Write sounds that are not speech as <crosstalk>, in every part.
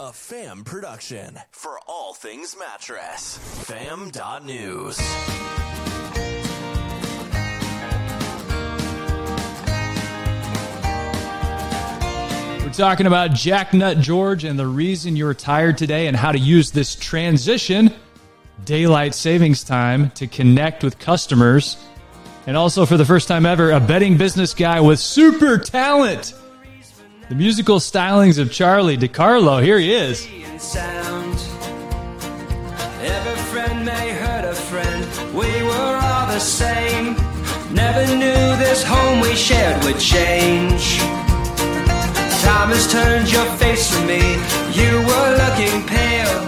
A fam production for all things mattress. Fam.news. We're talking about Jacknut George and the reason you're tired today and how to use this transition, daylight savings time, to connect with customers. And also, for the first time ever, a betting business guy with super talent. The musical stylings of Charlie DiCarlo. Here he is. Every friend may hurt a friend. We were all the same. Never knew this home we shared would change. Time has turned your face from me. You were looking pale.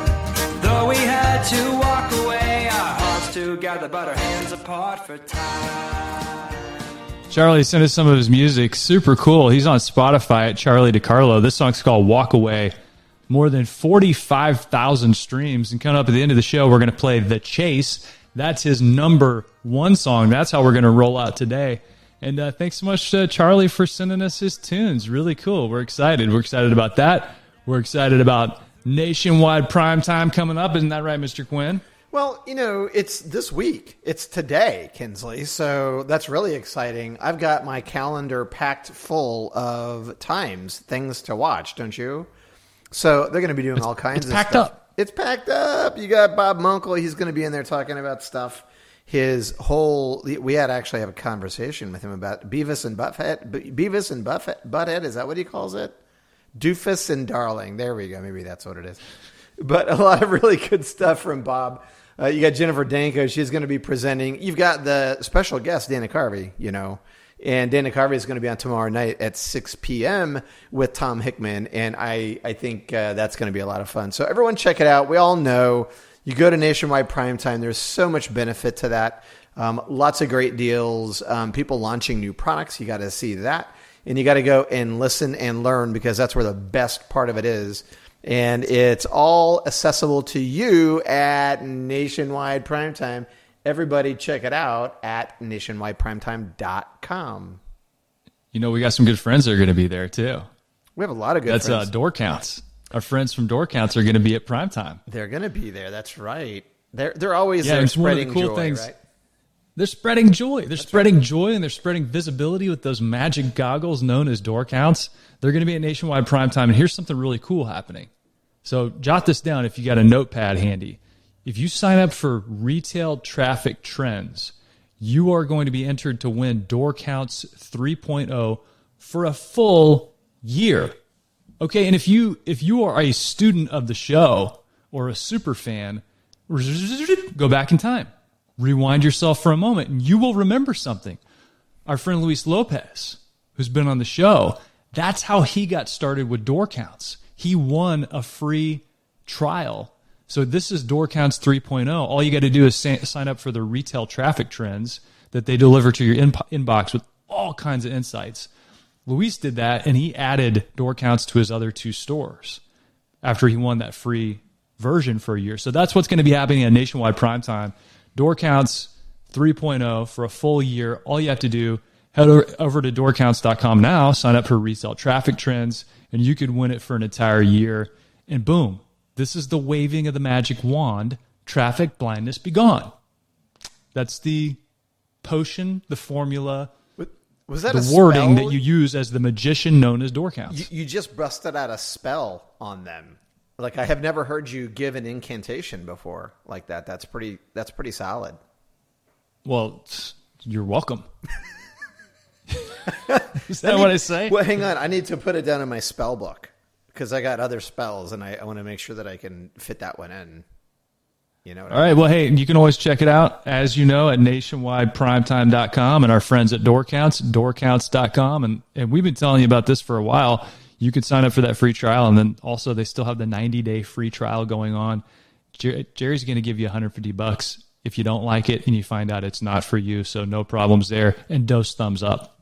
Though we had to walk away, our hearts together, but our hands apart for time. Charlie sent us some of his music. Super cool. He's on Spotify at Charlie DiCarlo. This song's called Walk Away. More than 45,000 streams. And coming up at the end of the show, we're going to play The Chase. That's his number one song. That's how we're going to roll out today. And uh, thanks so much, uh, Charlie, for sending us his tunes. Really cool. We're excited. We're excited about that. We're excited about nationwide prime time coming up. Isn't that right, Mr. Quinn? Well, you know, it's this week. It's today, Kinsley. So that's really exciting. I've got my calendar packed full of times, things to watch, don't you? So they're going to be doing all kinds it's of packed stuff. up. It's packed up. You got Bob Munkle. He's going to be in there talking about stuff. His whole, we had actually have a conversation with him about Beavis and Butthead. Beavis and Buffett, Butthead, is that what he calls it? Doofus and Darling. There we go. Maybe that's what it is. But a lot of really good stuff from Bob. Uh, you got Jennifer Danko. She's going to be presenting. You've got the special guest, Dana Carvey, you know. And Dana Carvey is going to be on tomorrow night at 6 p.m. with Tom Hickman. And I, I think uh, that's going to be a lot of fun. So everyone check it out. We all know you go to Nationwide Primetime, there's so much benefit to that. Um, lots of great deals, um, people launching new products. You got to see that. And you got to go and listen and learn because that's where the best part of it is. And it's all accessible to you at Nationwide Primetime. Everybody check it out at nationwideprimetime.com. You know, we got some good friends that are going to be there, too. We have a lot of good That's uh, door counts. Our friends from door counts are going to be at prime time. they're going to be there. That's right. They're, they're always Yeah, there it's one of the cool joy, things. right? They're spreading joy. They're spreading joy and they're spreading visibility with those magic goggles known as door counts. They're going to be at nationwide prime time. And here's something really cool happening. So jot this down if you got a notepad handy. If you sign up for retail traffic trends, you are going to be entered to win Door Counts 3.0 for a full year. Okay, and if you if you are a student of the show or a super fan, go back in time. Rewind yourself for a moment and you will remember something. Our friend Luis Lopez, who's been on the show, that's how he got started with door counts. He won a free trial. So this is door counts 3.0. All you got to do is sa- sign up for the retail traffic trends that they deliver to your in- inbox with all kinds of insights. Luis did that and he added door counts to his other two stores after he won that free version for a year. So that's what's going to be happening at Nationwide Primetime. Door counts 3.0 for a full year. All you have to do, head over, over to doorcounts.com now, sign up for retail traffic trends, and you could win it for an entire year. And boom, this is the waving of the magic wand. Traffic blindness be gone. That's the potion, the formula, Was that the a wording spell? that you use as the magician known as door counts. You, you just busted out a spell on them. Like I have never heard you give an incantation before like that. That's pretty. That's pretty solid. Well, you're welcome. <laughs> <laughs> Is that what I say? Well, hang on. I need to put it down in my spell book because I got other spells, and I, I want to make sure that I can fit that one in. You know. What All right. Well, hey, you can always check it out, as you know, at nationwideprimetime.com and our friends at Doorcounts, doorcounts.com. And, and we've been telling you about this for a while. You could sign up for that free trial. And then also, they still have the 90 day free trial going on. Jer- Jerry's going to give you 150 bucks if you don't like it and you find out it's not for you. So, no problems there. And dose thumbs up.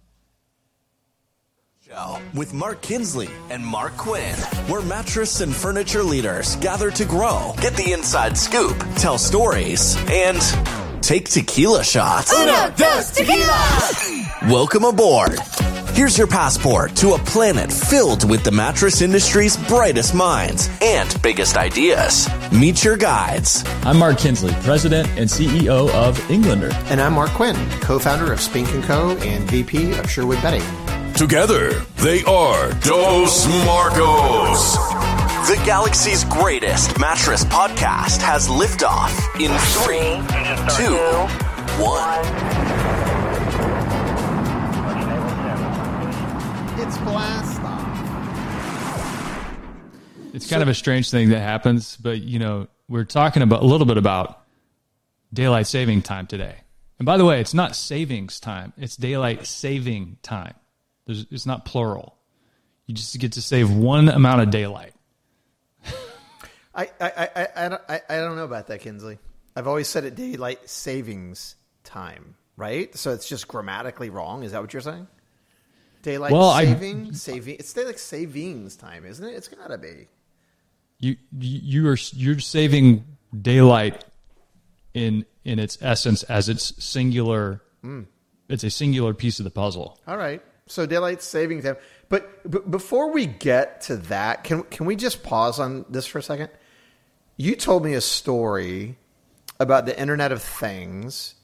Show with Mark Kinsley and Mark Quinn, where mattress and furniture leaders gather to grow, get the inside scoop, tell stories, and take tequila shots. Uno, dos, tequila! Welcome aboard Here's your passport to a planet filled with the mattress industry's brightest minds and biggest ideas. Meet your guides. I'm Mark Kinsley, President and CEO of Englander. And I'm Mark Quinn, co-founder of Spink & Co. and VP of Sherwood Bedding. Together, they are Dos Marcos. The galaxy's greatest mattress podcast has liftoff in three, two, one. It's blast off. It's kind of a strange thing that happens, but you know, we're talking about a little bit about daylight saving time today. And by the way, it's not savings time; it's daylight saving time. There's, it's not plural. You just get to save one amount of daylight. <laughs> I, I, I, I, don't, I, I don't know about that, Kinsley. I've always said it daylight savings time, right? So it's just grammatically wrong. Is that what you're saying? Daylight Well, I- saving, saving. It's daylight savings time, isn't it? It's gotta be. You you are you're saving daylight in in its essence as its singular. Mm. It's a singular piece of the puzzle. All right. So daylight saving time. But, before we get to that, can can we just pause on this for a second? You told me a story about the Internet of Things,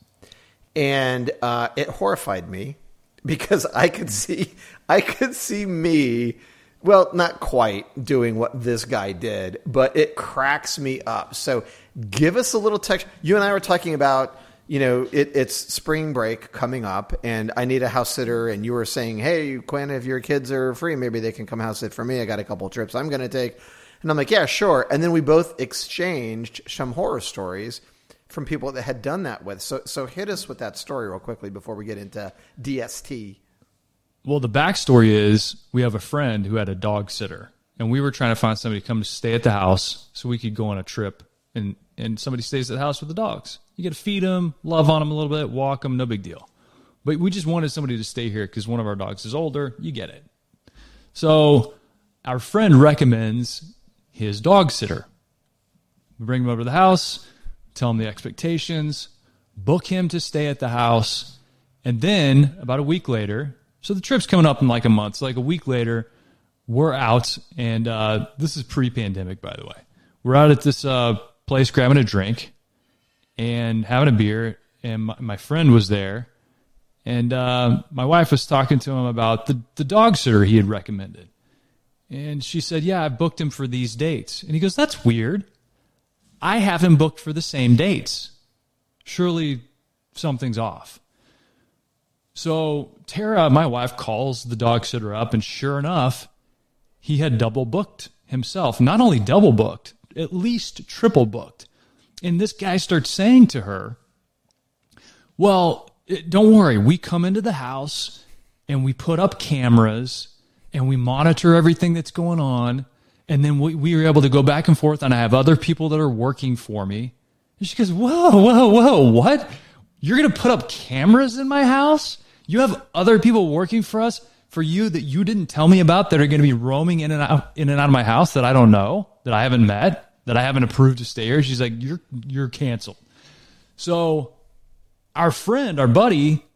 and uh, it horrified me <laughs> because I could see I could see me. Well, not quite doing what this guy did, but it cracks me up. So, give us a little text. You and I were talking about you know, it, it's spring break coming up, and I need a house sitter. And you were saying, "Hey, Quinn, if your kids are free, maybe they can come house sit for me. I got a couple trips I'm going to take." And I'm like, "Yeah, sure." And then we both exchanged some horror stories from people that had done that with. So, so hit us with that story real quickly before we get into DST. Well, the backstory is we have a friend who had a dog sitter, and we were trying to find somebody to come to stay at the house so we could go on a trip. And and somebody stays at the house with the dogs. You got to feed them, love on them a little bit, walk them, no big deal. But we just wanted somebody to stay here because one of our dogs is older. You get it. So our friend recommends his dog sitter. We bring him over to the house, tell him the expectations, book him to stay at the house, and then about a week later, so the trip's coming up in like a month. So like a week later, we're out, and uh, this is pre-pandemic, by the way. We're out at this uh, place grabbing a drink and having a beer, and my, my friend was there, and uh, my wife was talking to him about the the dog sitter he had recommended, and she said, "Yeah, I booked him for these dates," and he goes, "That's weird. I have him booked for the same dates. Surely something's off." So Tara, my wife, calls the dog sitter up, and sure enough, he had double booked himself. Not only double booked, at least triple booked. And this guy starts saying to her, Well, eh, don't worry. We come into the house and we put up cameras and we monitor everything that's going on. And then we, we are able to go back and forth, and I have other people that are working for me. And she goes, Whoa, whoa, whoa, what? You're going to put up cameras in my house? You have other people working for us, for you that you didn't tell me about that are going to be roaming in and out, in and out of my house that I don't know, that I haven't met, that I haven't approved to stay here. She's like, You're, you're canceled. So our friend, our buddy,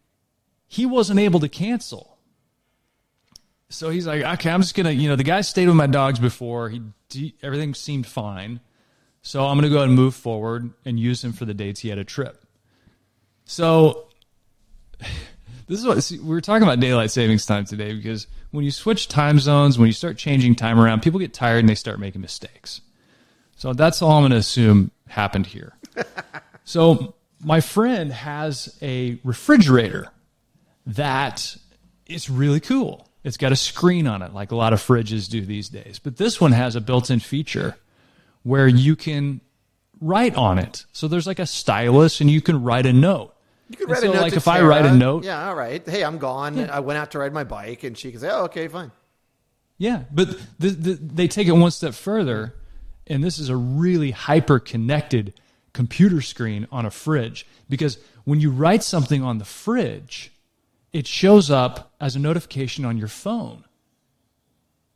he wasn't able to cancel. So he's like, okay, I'm just gonna, you know, the guy stayed with my dogs before. He, everything seemed fine, so I'm gonna go ahead and move forward and use him for the dates he had a trip. So <sighs> this is what see, we were talking about daylight savings time today because when you switch time zones, when you start changing time around, people get tired and they start making mistakes. So that's all I'm going to assume happened here. <laughs> so my friend has a refrigerator that is really cool. It's got a screen on it, like a lot of fridges do these days. But this one has a built-in feature where you can write on it. So there's like a stylus, and you can write a note. You And write so, a note like if I write a note, Yeah, all right. Hey, I'm gone. I went out to ride my bike, and she can say, "Oh, okay, fine." Yeah, but the, the, they take it one step further, and this is a really hyper connected computer screen on a fridge because when you write something on the fridge, it shows up as a notification on your phone.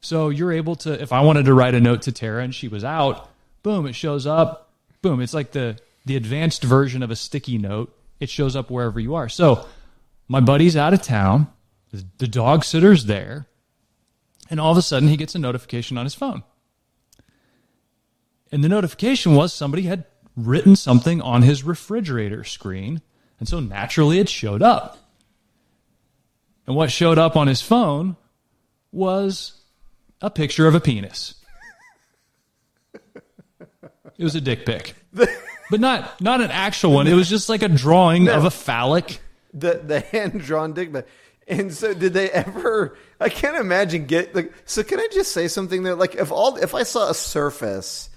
So you're able to, if I wanted to write a note to Tara and she was out, boom, it shows up. Boom, it's like the the advanced version of a sticky note. It shows up wherever you are. So my buddy's out of town. The dog sitter's there, and all of a sudden he gets a notification on his phone. And the notification was somebody had written something on his refrigerator screen, and so naturally it showed up. And what showed up on his phone was a picture of a penis. It was a dick pic. But not not an actual one. It was just like a drawing of a phallic. the the hand drawn dick pic. And so, did they ever? I can't imagine get like. So, can I just say something there? like if all if I saw a surface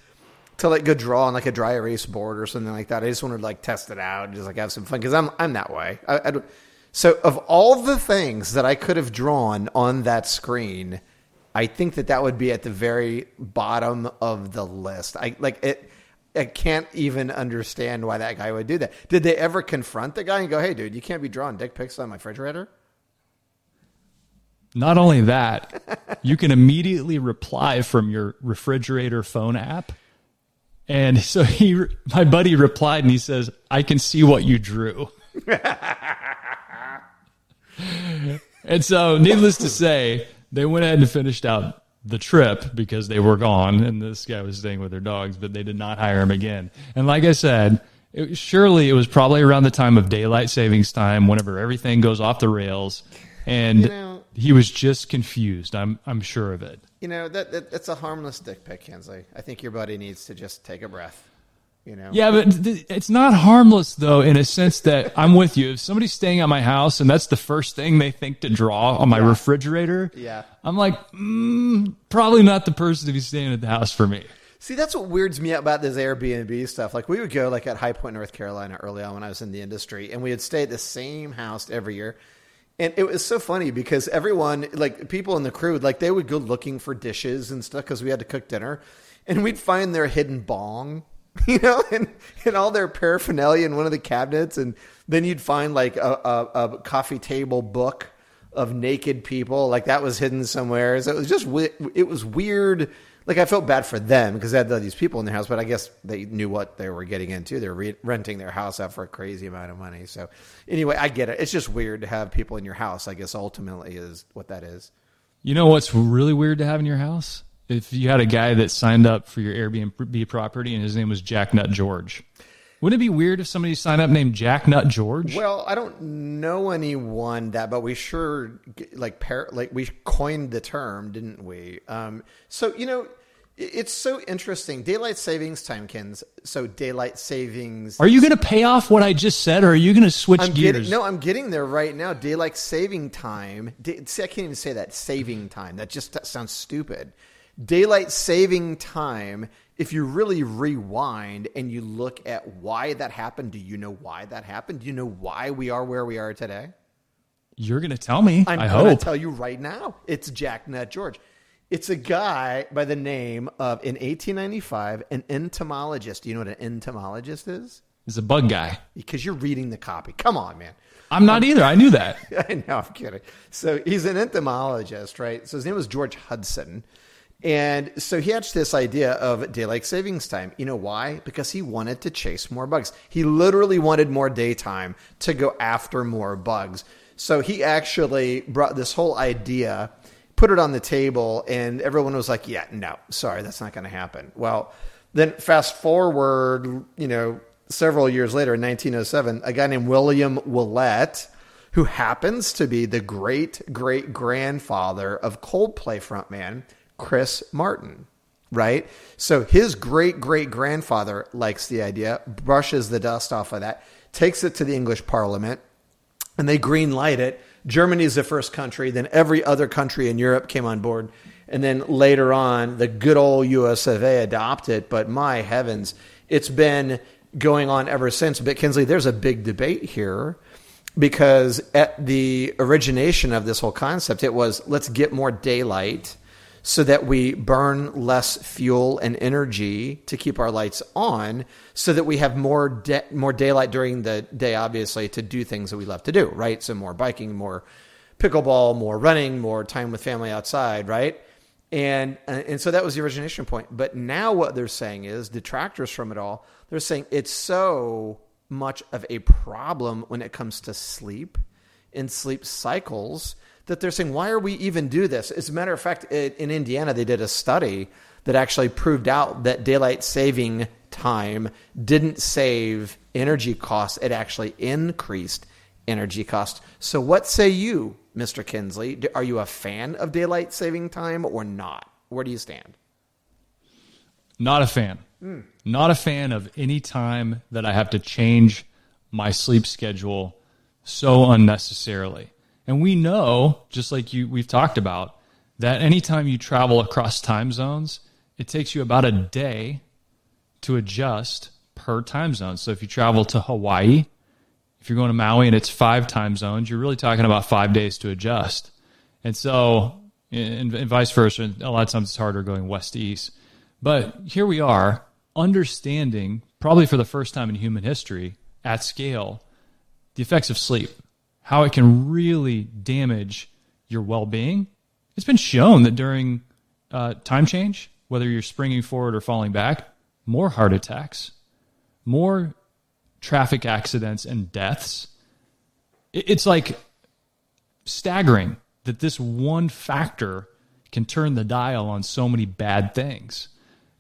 to like go draw on like a dry erase board or something like that, I just wanted to like test it out and just like have some fun because I'm I'm that way. I, I so, of all the things that I could have drawn on that screen, I think that that would be at the very bottom of the list. I like it. I can't even understand why that guy would do that. Did they ever confront the guy and go, "Hey, dude, you can't be drawing dick pics on my refrigerator"? Not only that, you can immediately reply from your refrigerator phone app. And so he, my buddy replied and he says, I can see what you drew. <laughs> and so, needless to say, they went ahead and finished out the trip because they were gone and this guy was staying with their dogs, but they did not hire him again. And like I said, it, surely it was probably around the time of daylight savings time, whenever everything goes off the rails. And know- he was just confused. I'm I'm sure of it. You know that, that that's a harmless dick pic, Hensley. I think your buddy needs to just take a breath. You know, Yeah, but th- it's not harmless though, in a sense that I'm with you. If somebody's staying at my house and that's the first thing they think to draw on my refrigerator, Yeah. I'm like, mm, probably not the person to be staying at the house for me. See, that's what weirds me out about this Airbnb stuff. Like we would go like at High Point, North Carolina, early on when I was in the industry, and we would stay at the same house every year. And it was so funny because everyone, like people in the crew, like they would go looking for dishes and stuff because we had to cook dinner, and we'd find their hidden bong, <laughs> you know, and, and all their paraphernalia in one of the cabinets, and then you'd find like a, a, a coffee table book of naked people, like that was hidden somewhere. So it was just it was weird. Like I felt bad for them because they had these people in their house, but I guess they knew what they were getting into. They're re- renting their house out for a crazy amount of money. So anyway, I get it. It's just weird to have people in your house. I guess ultimately is what that is. You know what's really weird to have in your house? If you had a guy that signed up for your Airbnb property and his name was Jack Nut George. Wouldn't it be weird if somebody signed up named Jack Nut George? Well, I don't know anyone that, but we sure like par- like we coined the term, didn't we? Um, so you know, it's so interesting. Daylight savings time, Kins. So daylight savings. Are you going to pay off what I just said, or are you going to switch I'm gears? getting no, I'm getting there right now. Daylight saving time. Da- see, I can't even say that saving time. That just that sounds stupid. Daylight saving time. If you really rewind and you look at why that happened, do you know why that happened? Do you know why we are where we are today? You're going to tell me. I'm I going to hope. tell you right now. It's Jack Nut George. It's a guy by the name of, in 1895, an entomologist. Do you know what an entomologist is? He's a bug guy. Because you're reading the copy. Come on, man. I'm not either. I knew that. <laughs> I know, I'm kidding. So he's an entomologist, right? So his name was George Hudson. And so he hatched this idea of daylight savings time. You know why? Because he wanted to chase more bugs. He literally wanted more daytime to go after more bugs. So he actually brought this whole idea, put it on the table, and everyone was like, yeah, no, sorry, that's not going to happen. Well, then fast forward, you know, several years later in 1907, a guy named William Willett, who happens to be the great great grandfather of Coldplay frontman Chris Martin, right? So his great great grandfather likes the idea, brushes the dust off of that, takes it to the English Parliament, and they green light it. Germany is the first country, then every other country in Europe came on board. And then later on, the good old US of A adopted. But my heavens, it's been going on ever since. But Kinsley, there's a big debate here because at the origination of this whole concept, it was let's get more daylight so that we burn less fuel and energy to keep our lights on so that we have more da- more daylight during the day obviously to do things that we love to do right? So more biking more pickleball more running more time with family outside right? And uh, and so that was the origination point. But now what they're saying is detractors from it all they're saying it's so much of a problem when it comes to sleep and sleep cycles that they're saying, why are we even do this? As a matter of fact, in Indiana, they did a study that actually proved out that daylight saving time didn't save energy costs; it actually increased energy costs. So, what say you, Mr. Kinsley? Are you a fan of daylight saving time or not? Where do you stand? Not a fan. Not a fan of any time that I have to change my sleep schedule so unnecessarily. And we know, just like you we've talked about, that anytime you travel across time zones, it takes you about a day to adjust per time zone. So if you travel to Hawaii, if you're going to Maui and it's five time zones, you're really talking about five days to adjust. And so, and, and vice versa, a lot of times it's harder going west to east. But here we are, understanding, probably for the first time in human history, at scale, the effects of sleep, how it can really damage your well being. It's been shown that during uh, time change, whether you're springing forward or falling back, more heart attacks, more traffic accidents and deaths. It's like staggering that this one factor can turn the dial on so many bad things.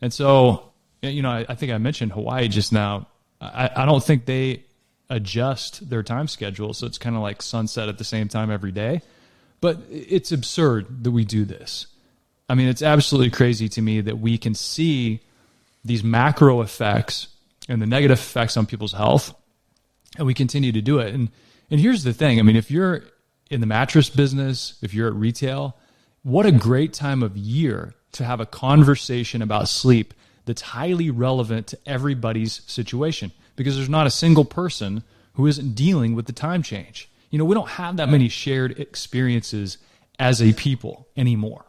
And so, you know, I, I think I mentioned Hawaii just now. I, I don't think they adjust their time schedule. So it's kind of like sunset at the same time every day. But it's absurd that we do this. I mean, it's absolutely crazy to me that we can see these macro effects and the negative effects on people's health and we continue to do it. And and here's the thing. I mean, if you're in the mattress business, if you're at retail, what a great time of year to have a conversation about sleep that's highly relevant to everybody's situation because there's not a single person who isn't dealing with the time change. You know, we don't have that many shared experiences as a people anymore.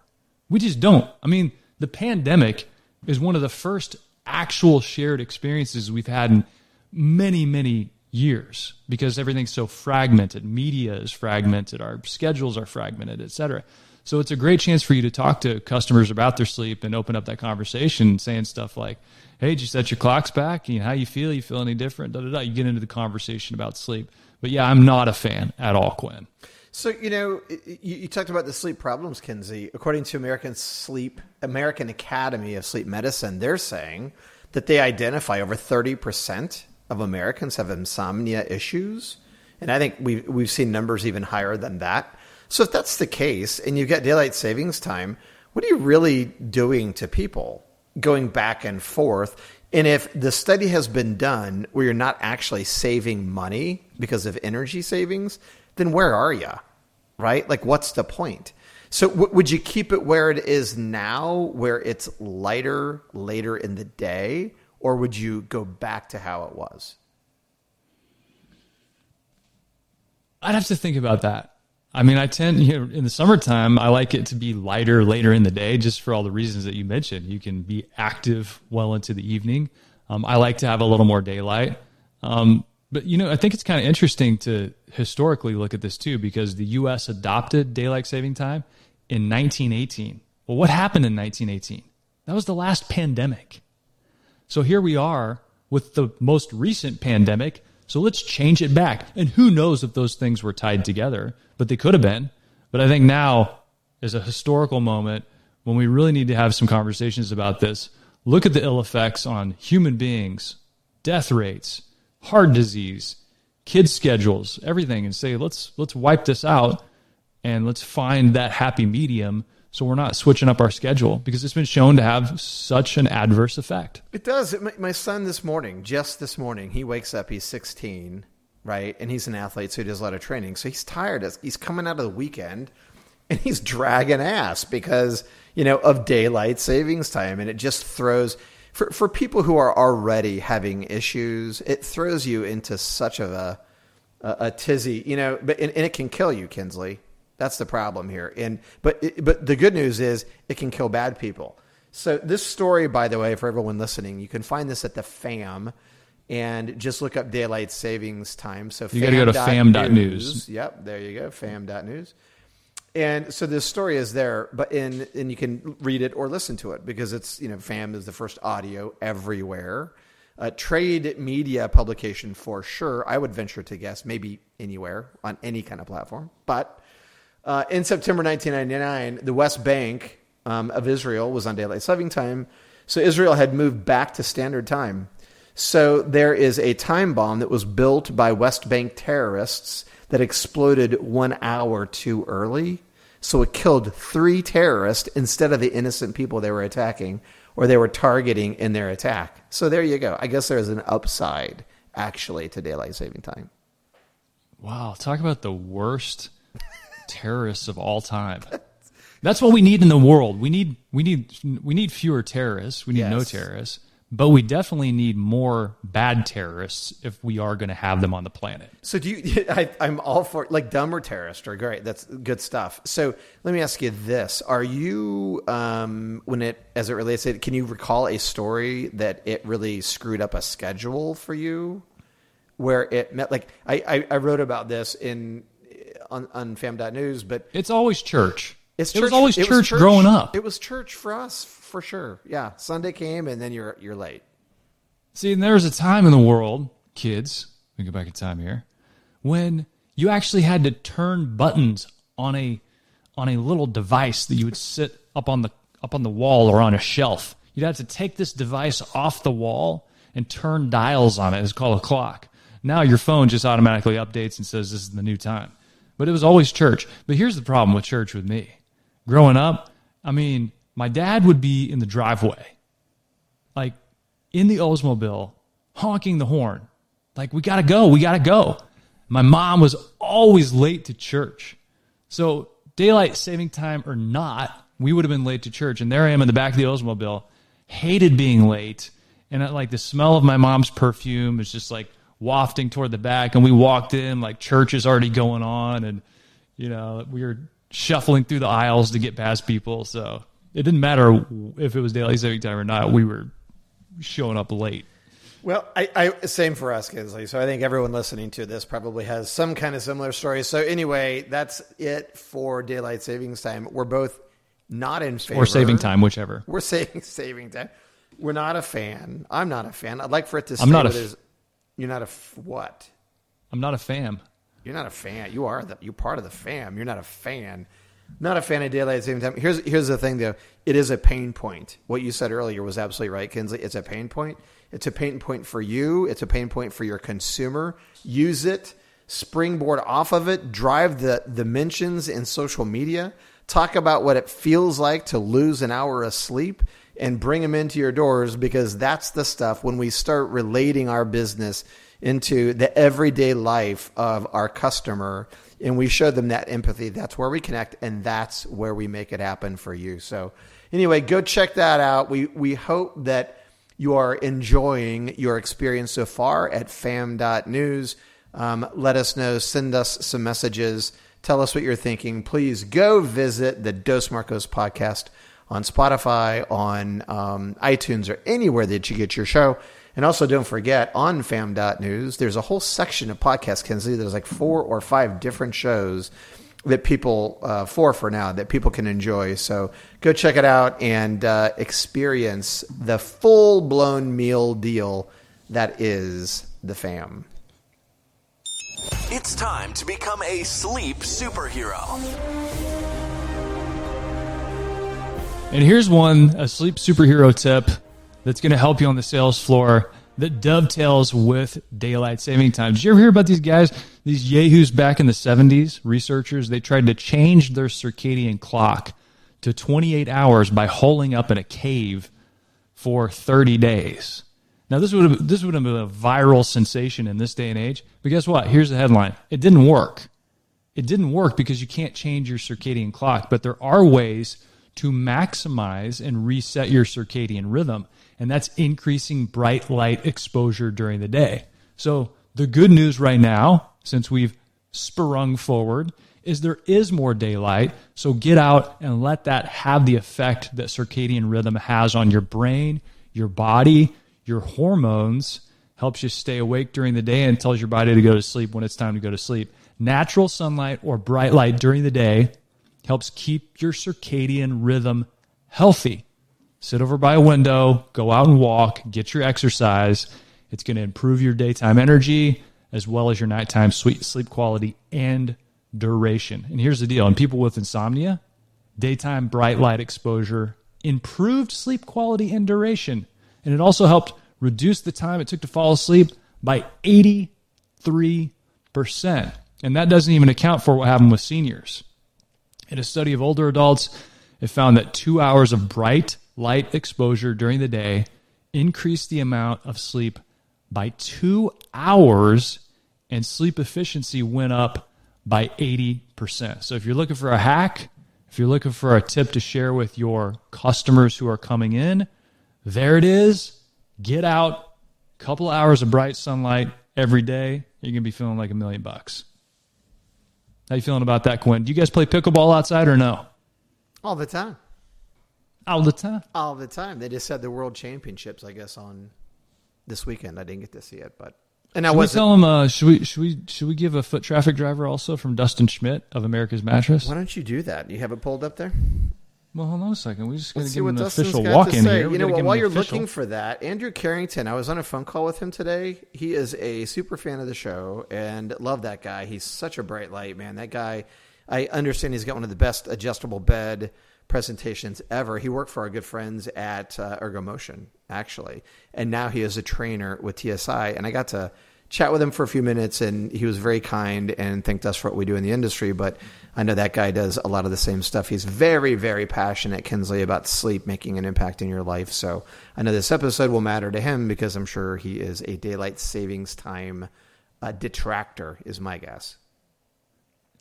We just don't. I mean, the pandemic is one of the first actual shared experiences we've had in many, many years because everything's so fragmented. Media is fragmented, our schedules are fragmented, et cetera. So it's a great chance for you to talk to customers about their sleep and open up that conversation, saying stuff like, "Hey, did you set your clocks back? You know, how you feel? You feel any different?" Da da da. You get into the conversation about sleep. But yeah, I'm not a fan at all, Quinn. So you know, you, you talked about the sleep problems, Kinsey. According to American Sleep, American Academy of Sleep Medicine, they're saying that they identify over thirty percent of Americans have insomnia issues, and I think we've we've seen numbers even higher than that. So if that's the case, and you get daylight savings time, what are you really doing to people going back and forth? And if the study has been done where you're not actually saving money because of energy savings, then where are you? Right? Like, what's the point? So, w- would you keep it where it is now, where it's lighter later in the day, or would you go back to how it was? I'd have to think about that. I mean, I tend, you know, in the summertime, I like it to be lighter later in the day, just for all the reasons that you mentioned. You can be active well into the evening. Um, I like to have a little more daylight. Um, but, you know, I think it's kind of interesting to historically look at this too, because the U.S. adopted daylight saving time in 1918. Well, what happened in 1918? That was the last pandemic. So here we are with the most recent pandemic. So let's change it back. And who knows if those things were tied together, but they could have been. But I think now is a historical moment when we really need to have some conversations about this. Look at the ill effects on human beings, death rates, heart disease, kids schedules, everything and say let's let's wipe this out and let's find that happy medium so we're not switching up our schedule because it's been shown to have such an adverse effect. It does. My, son this morning, just this morning, he wakes up. He's 16, right? And he's an athlete, so he does a lot of training. So he's tired. He's coming out of the weekend, and he's dragging ass because you know of daylight savings time, and it just throws for for people who are already having issues. It throws you into such of a a, a tizzy, you know. But and, and it can kill you, Kinsley. That's the problem here. And but but the good news is it can kill bad people. So this story, by the way, for everyone listening, you can find this at the FAM, and just look up daylight savings time. So You gotta go to fam.news. Yep, there you go, fam.news. And so this story is there, but in and you can read it or listen to it because it's you know FAM is the first audio everywhere. A trade media publication for sure. I would venture to guess maybe anywhere on any kind of platform, but Uh, in September 1999, the West Bank um, of Israel was on daylight saving time, so Israel had moved back to standard time. So there is a time bomb that was built by West Bank terrorists that exploded one hour too early. So it killed three terrorists instead of the innocent people they were attacking or they were targeting in their attack. So there you go. I guess there's an upside actually to daylight saving time. Wow, talk about the worst terrorists of all time. That's what we need in the world. We need we need we need fewer terrorists. We need no terrorists, but we definitely need more bad terrorists if we are going to have them on the planet. So do you? <laughs> I, I'm all for like dumber terrorists are great. That's good stuff. So let me ask you this: Are you um, when it as it relates to it? Can you recall a story that it really screwed up a schedule for you, where it met? Like I I, I wrote about this in on, on fam.news, but It's always church. it's it was always it church, growing up. It was church for us for sure. Yeah, Sunday came and then you're you're late. See, and there was a time in the world, kids, we go back in time here, when you actually had to turn buttons on a on a little device that you would sit up on the up on the wall or on a shelf. You'd have to take this device off the wall and turn dials on it. It's called a clock. Now your phone just automatically updates and says this is the new time. But it was always church. But here's the problem with church with me. Growing up, I mean, my dad would be in the driveway like in the Oldsmobile, honking the horn. Like, we got to go. We got to go. My mom was always late to church. So, daylight saving time or not, we would have been late to church. And there I am in the back of the Oldsmobile, hated being late. And I, like the smell of my mom's perfume is just like wafting toward the back. And we walked in, like church is already going on. And, you know, we were shuffling through the aisles to get past people. So, it didn't matter if it was daylight saving time or not. We were showing up late. Well, I, I same for us, Kinsley. So I think everyone listening to this probably has some kind of similar story. So anyway, that's it for daylight savings time. We're both not in favor Or saving time, whichever. We're <laughs> saying saving time. We're not a fan. I'm not a fan. I'd like for it to. Stay I'm not a with f- his- You're not a f- what? I'm not a fam. You're not a fan. You are the. You're part of the fam. You're not a fan. Not a fan of daylight saving time. Here's here's the thing though. It is a pain point. What you said earlier was absolutely right, Kinsley. It's a pain point. It's a pain point for you. It's a pain point for your consumer. Use it. Springboard off of it. Drive the the mentions in social media. Talk about what it feels like to lose an hour of sleep and bring them into your doors because that's the stuff when we start relating our business into the everyday life of our customer and we show them that empathy that's where we connect and that's where we make it happen for you. So anyway go check that out. We we hope that you are enjoying your experience so far at fam.news um, let us know. Send us some messages. Tell us what you're thinking. Please go visit the dos marcos podcast on spotify on um, itunes or anywhere that you get your show and also, don't forget on fam.news, there's a whole section of podcasts, Kenzie. There's like four or five different shows that people, uh, four for now, that people can enjoy. So go check it out and uh, experience the full blown meal deal that is the fam. It's time to become a sleep superhero. And here's one a sleep superhero tip that's going to help you on the sales floor that dovetails with daylight saving time. Did you ever hear about these guys, these yahoos back in the 70s, researchers? They tried to change their circadian clock to 28 hours by holing up in a cave for 30 days. Now this would have this would have been a viral sensation in this day and age. But guess what? Here's the headline. It didn't work. It didn't work because you can't change your circadian clock, but there are ways to maximize and reset your circadian rhythm, and that's increasing bright light exposure during the day. So, the good news right now, since we've sprung forward, is there is more daylight. So, get out and let that have the effect that circadian rhythm has on your brain, your body, your hormones, helps you stay awake during the day and tells your body to go to sleep when it's time to go to sleep. Natural sunlight or bright light during the day helps keep your circadian rhythm healthy. Sit over by a window, go out and walk, get your exercise. It's going to improve your daytime energy as well as your nighttime sleep quality and duration. And here's the deal in people with insomnia, daytime bright light exposure improved sleep quality and duration. And it also helped reduce the time it took to fall asleep by 83%. And that doesn't even account for what happened with seniors. In a study of older adults, it found that two hours of bright light exposure during the day increased the amount of sleep by two hours, and sleep efficiency went up by 80%. So if you're looking for a hack, if you're looking for a tip to share with your customers who are coming in, there it is. Get out, a couple hours of bright sunlight every day. You're gonna be feeling like a million bucks. How you feeling about that, Quinn? Do you guys play pickleball outside or no? All the time. All the time. All the time. They just had the World Championships, I guess, on this weekend. I didn't get to see it, but and I wasn't. tell them? Uh, should we? Should we? Should we give a foot traffic driver also from Dustin Schmidt of America's Mattress? Why don't you do that? You have it pulled up there. Well, hold on a second. We just got to give an Dustin's official got walk to in say. here. We You know, while you're official- looking for that, Andrew Carrington, I was on a phone call with him today. He is a super fan of the show and love that guy. He's such a bright light, man. That guy, I understand he's got one of the best adjustable bed presentations ever. He worked for our good friends at uh, Ergomotion, actually, and now he is a trainer with TSI. And I got to chat with him for a few minutes, and he was very kind and thanked us for what we do in the industry. But I know that guy does a lot of the same stuff. He's very, very passionate, Kinsley, about sleep making an impact in your life. So I know this episode will matter to him because I'm sure he is a daylight savings time uh, detractor, is my guess.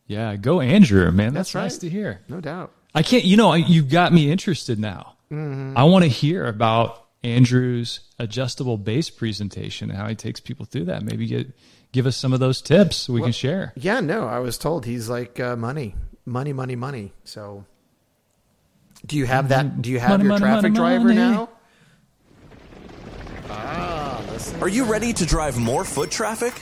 Yeah, go Andrew, man. That's, That's nice to hear. No doubt. I can't. You know, you got me interested now. Mm-hmm. I want to hear about Andrew's adjustable base presentation and how he takes people through that. Maybe get give us some of those tips we can share. Yeah, no, I was told he's like uh, money, money, money, money. So, do you have that? Do you have Money, your money, traffic money, driver money. now? Ah, listen. Are you ready to drive more foot traffic?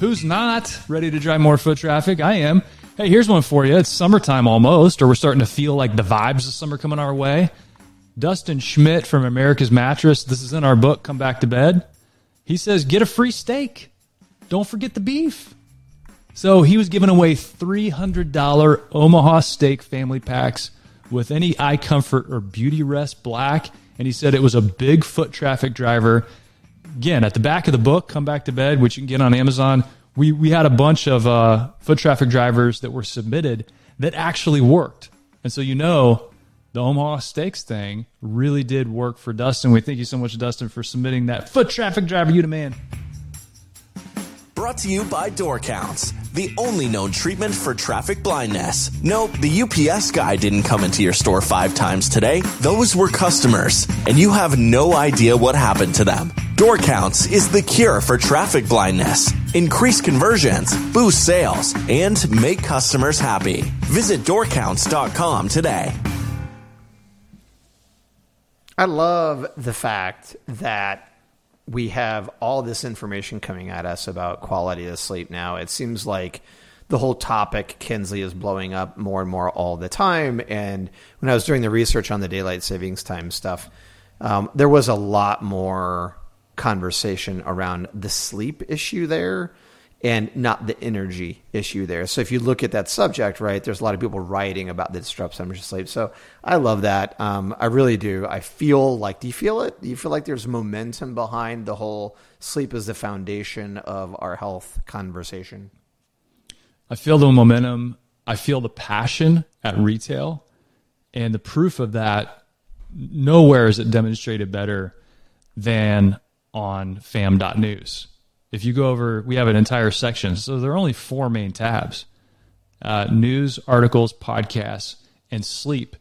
Who's not ready to drive more foot traffic? I am. Hey, here's one for you. It's summertime almost, or we're starting to feel like the vibes of summer coming our way. Dustin Schmidt from America's Mattress. This is in our book, Come Back to Bed. He says, get a free steak. Don't forget the beef. So he was giving away $300 Omaha steak family packs with any iComfort or Beautyrest Black. And he said it was a big foot traffic driver. Again, at the back of the book, Come Back to Bed, which you can get on Amazon, we, we had a bunch of uh, foot traffic drivers that were submitted that actually worked. And so you know the Omaha Steaks thing really did work for Dustin. We thank you so much, Dustin, for submitting that foot traffic driver. You demand. Brought to you by Door Counts, the only known treatment for traffic blindness. No, the UPS guy didn't come into your store five times today. Those were customers, and you have no idea what happened to them. Door Counts is the cure for traffic blindness. Increase conversions, boost sales, and make customers happy. Visit doorcounts.com today. I love the fact that we have all this information coming at us about quality of sleep now. It seems like the whole topic, Kinsley, is blowing up more and more all the time. And when I was doing the research on the daylight savings time stuff, um, there was a lot more conversation around the sleep issue there and not the energy issue there. So if you look at that subject, right, there's a lot of people writing about the disruption of sleep. So I love that. Um, I really do. I feel like, do you feel it? Do you feel like there's momentum behind the whole sleep is the foundation of our health conversation? I feel the momentum. I feel the passion at retail. And the proof of that, nowhere is it demonstrated better than on fam.news. If you go over, we have an entire section. So there are only four main tabs uh, news, articles, podcasts, and sleep.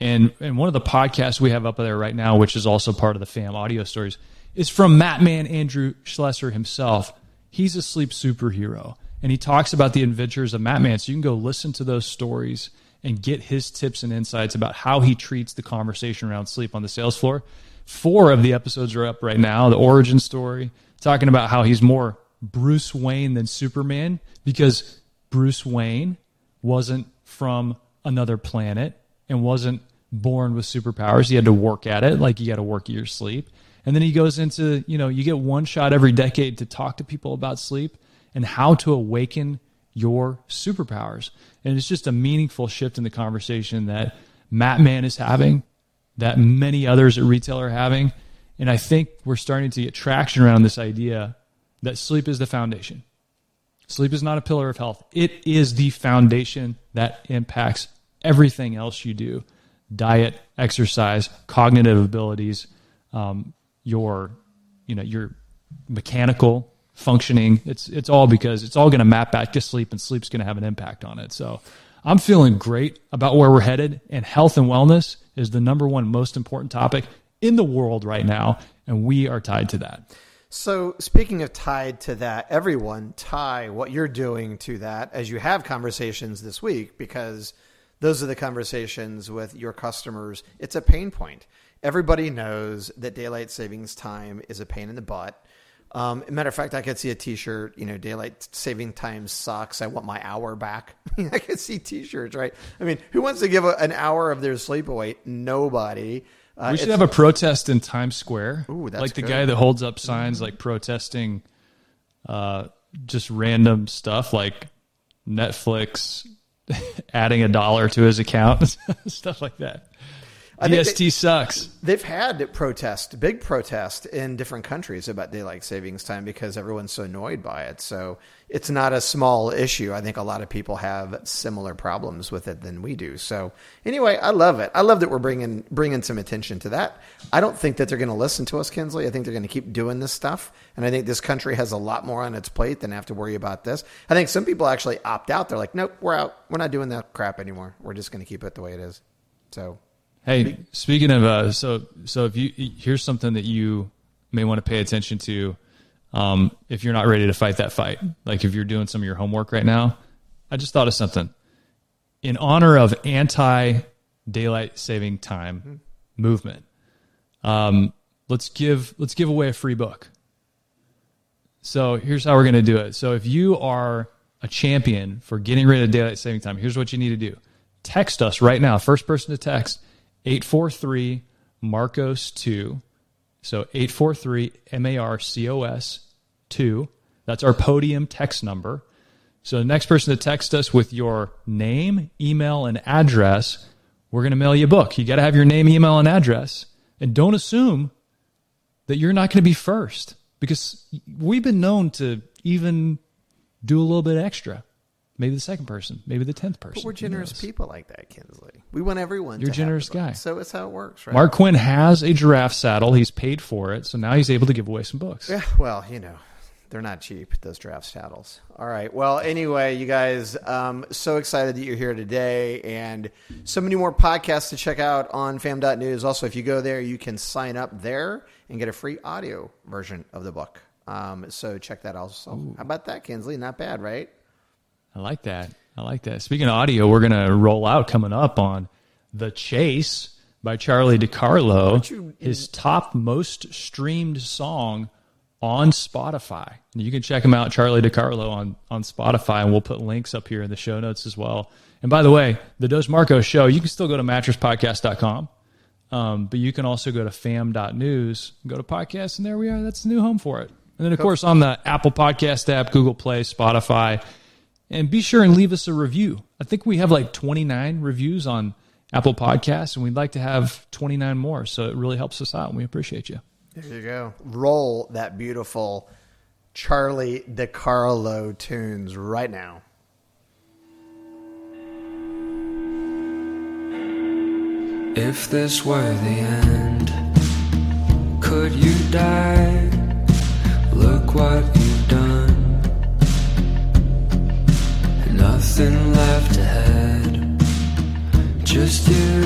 And, and one of the podcasts we have up there right now, which is also part of the fam audio stories, is from Matt Man Andrew Schlesser himself. He's a sleep superhero. And he talks about the adventures of Matt Man. So you can go listen to those stories and get his tips and insights about how he treats the conversation around sleep on the sales floor. Four of the episodes are up right now. The origin story, talking about how he's more Bruce Wayne than Superman because Bruce Wayne wasn't from another planet and wasn't born with superpowers. He had to work at it like you got to work at your sleep. And then he goes into, you know, you get one shot every decade to talk to people about sleep and how to awaken your superpowers. And it's just a meaningful shift in the conversation that Matt Mann is having, that many others at retail are having. And I think we're starting to get traction around this idea that sleep is the foundation. Sleep is not a pillar of health. It is the foundation that impacts everything else you do diet, exercise, cognitive abilities, um, your, you know, your mechanical functioning. It's, it's all because it's all going to map back to sleep and sleep's going to have an impact on it. So I'm feeling great about where we're headed and health and wellness is the number one most important topic in the world right now. And we are tied to that. So, speaking of tied to that, everyone tie what you're doing to that as you have conversations this week because those are the conversations with your customers. It's a pain point. Everybody knows that daylight savings time is a pain in the butt. Um, matter of fact, I could see a T-shirt. You know, daylight saving time sucks. I want my hour back. <laughs> I could see T-shirts, right? I mean, who wants to give a, an hour of their sleep away? Nobody. Uh, We should have a protest in Times Square. Ooh, that's like the good. guy that holds up signs like protesting uh, just random stuff like Netflix <laughs> adding a dollar to his account, <laughs> stuff like that. Think they- DST sucks. They've had protest, big protest in different countries about daylight savings time because everyone's so annoyed by it. So it's not a small issue. I think a lot of people have similar problems with it than we do. So anyway, I love it. I love that we're bringing bringing some attention to that. I don't think that they're going to listen to us, Kinsley. I think they're going to keep doing this stuff, and I think this country has a lot more on its plate than have to worry about this. I think some people actually opt out. They're like, nope, we're out. We're not doing that crap anymore. We're just going to keep it the way it is. So Hey, speaking of uh, so so if you here's something that you may want to pay attention to, um, if you're not ready to fight that fight, like if you're doing some of your homework right now, I just thought of something. In honor of anti daylight saving time movement, um, let's give let's give away a free book. So here's how we're going to do it. So if you are a champion for getting rid of daylight saving time, here's what you need to do. Text us right now. First person to text 843 Marcos 2. So 843 M A R C O S 2. That's our podium text number. So the next person to text us with your name, email, and address, we're going to mail you a book. You got to have your name, email, and address. And don't assume that you're not going to be first because we've been known to even do a little bit extra. Maybe the second person, maybe the tenth person. But we're generous people like that, Kinsley. We want everyone. You're a generous guy. So it's how it works, right? Mark Quinn has a giraffe saddle. He's paid for it, so now he's able to give away some books. Yeah, well, you know, they're not cheap, those draft saddles. All right. Well, anyway, you guys, um, so excited that you're here today and so many more podcasts to check out on fam.news. Also, if you go there, you can sign up there and get a free audio version of the book. Um, so check that also. How about that, Kinsley? Not bad, right? I like that. I like that. Speaking of audio, we're going to roll out coming up on The Chase by Charlie DiCarlo, you- his top most streamed song on Spotify. And you can check him out, Charlie DiCarlo, on, on Spotify, and we'll put links up here in the show notes as well. And by the way, the Dos Marcos show, you can still go to mattresspodcast.com, um, but you can also go to fam.news, go to podcasts, and there we are. That's the new home for it. And then, of course, on the Apple Podcast app, Google Play, Spotify, and be sure and leave us a review. I think we have like 29 reviews on Apple Podcasts, and we'd like to have 29 more. So it really helps us out, and we appreciate you. There you go. Roll that beautiful Charlie DiCarlo tunes right now. If this were the end, could you die? Look what you've done. Nothing left ahead, just you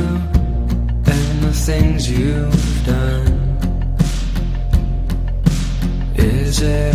and the things you've done. Is it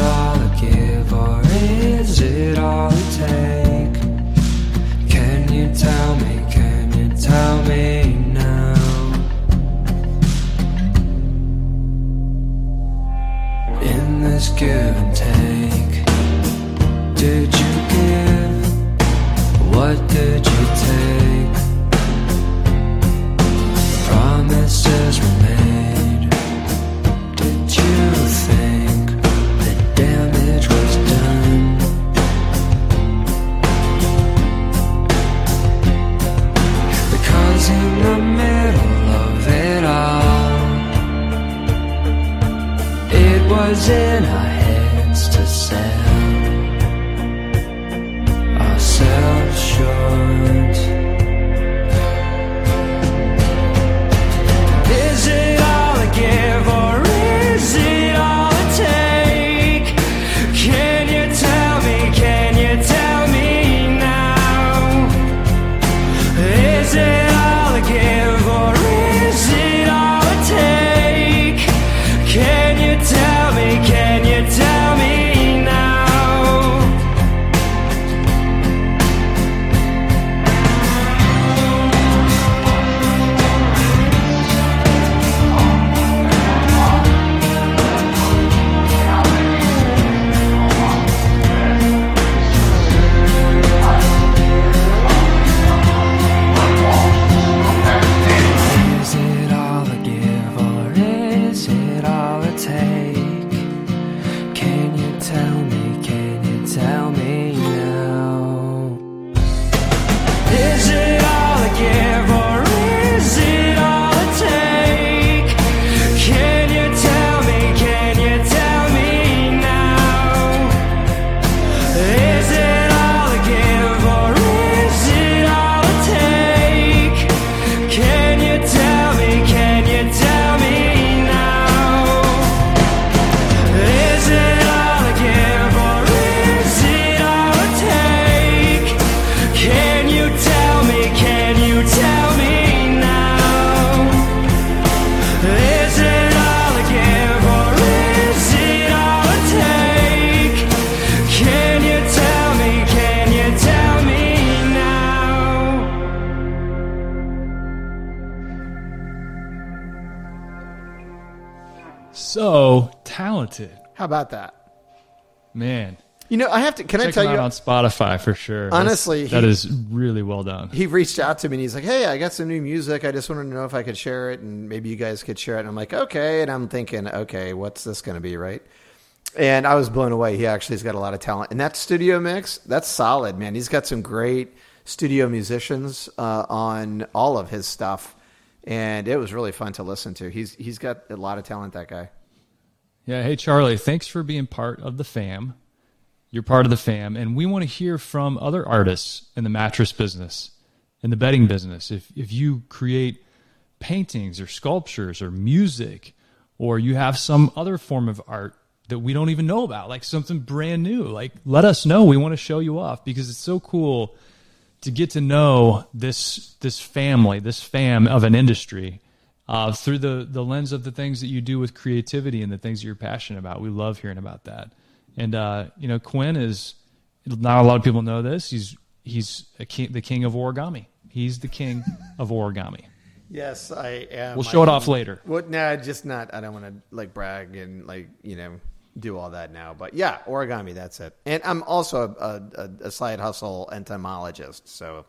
Is talented, How about that? man. You know, I have to. Can I tell him you? on Spotify for sure. That's- Honestly, that he- is really well done. he reached out to me and he's like, "Hey, I got some new music. I just wanted to know if I could share it, and maybe you guys could share it." And I'm like, "Okay." And I'm thinking, "Okay, what's this going to be, right?" And I was blown away. He actually has got a lot of talent, and that studio mix, that's solid, man. He's got some great studio musicians uh, on all of his stuff, and it was really fun to listen to. He's he's got a lot of talent. That guy. Yeah. Hey, Charlie, thanks for being part of the fam. You're part of the fam, and we want to hear from other artists in the mattress business, in the bedding business. If if you create paintings or sculptures or music, or you have some other form of art that we don't even know about, like something brand new, like let us know. We want to show you off because it's so cool to get to know this this family, this fam of an industry, uh, through the the lens of the things that you do with creativity and the things that you're passionate about. We love hearing about that. And uh, you know, Quinn is not a lot of people know this. He's he's a king, the king of origami. He's the king <laughs> of origami. Yes, I am. We'll show it off later. What? Nah, just not. I don't want to like brag and like you know do all that now. But yeah, origami. That's it. And I'm also a, a, a side hustle entomologist, so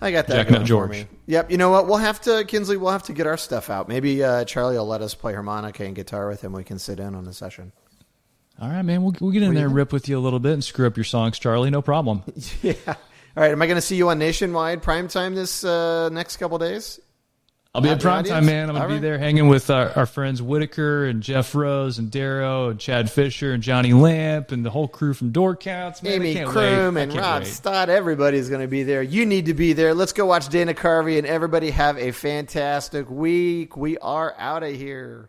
I got that Jack going George. me. Yep. You know what? We'll have to Kinsley. We'll have to get our stuff out. Maybe uh, Charlie will let us play harmonica and guitar with him. We can sit in on the session. All right, man. We'll, we'll get in there and rip with you a little bit and screw up your songs, Charlie. No problem. <laughs> yeah. All right. Am I going to see you on Nationwide primetime this uh, next couple days? I'll be at the primetime, audience? man. I'm gonna All be right. there hanging with our, our friends Whitaker and Jeff Rose and Darrow and Chad Fisher and Johnny Lamp and the whole crew from Door Counts. Man, Amy Kroom and Rob wait. Stott. Everybody's going to be there. You need to be there. Let's go watch Dana Carvey and everybody have a fantastic week. We are out of here.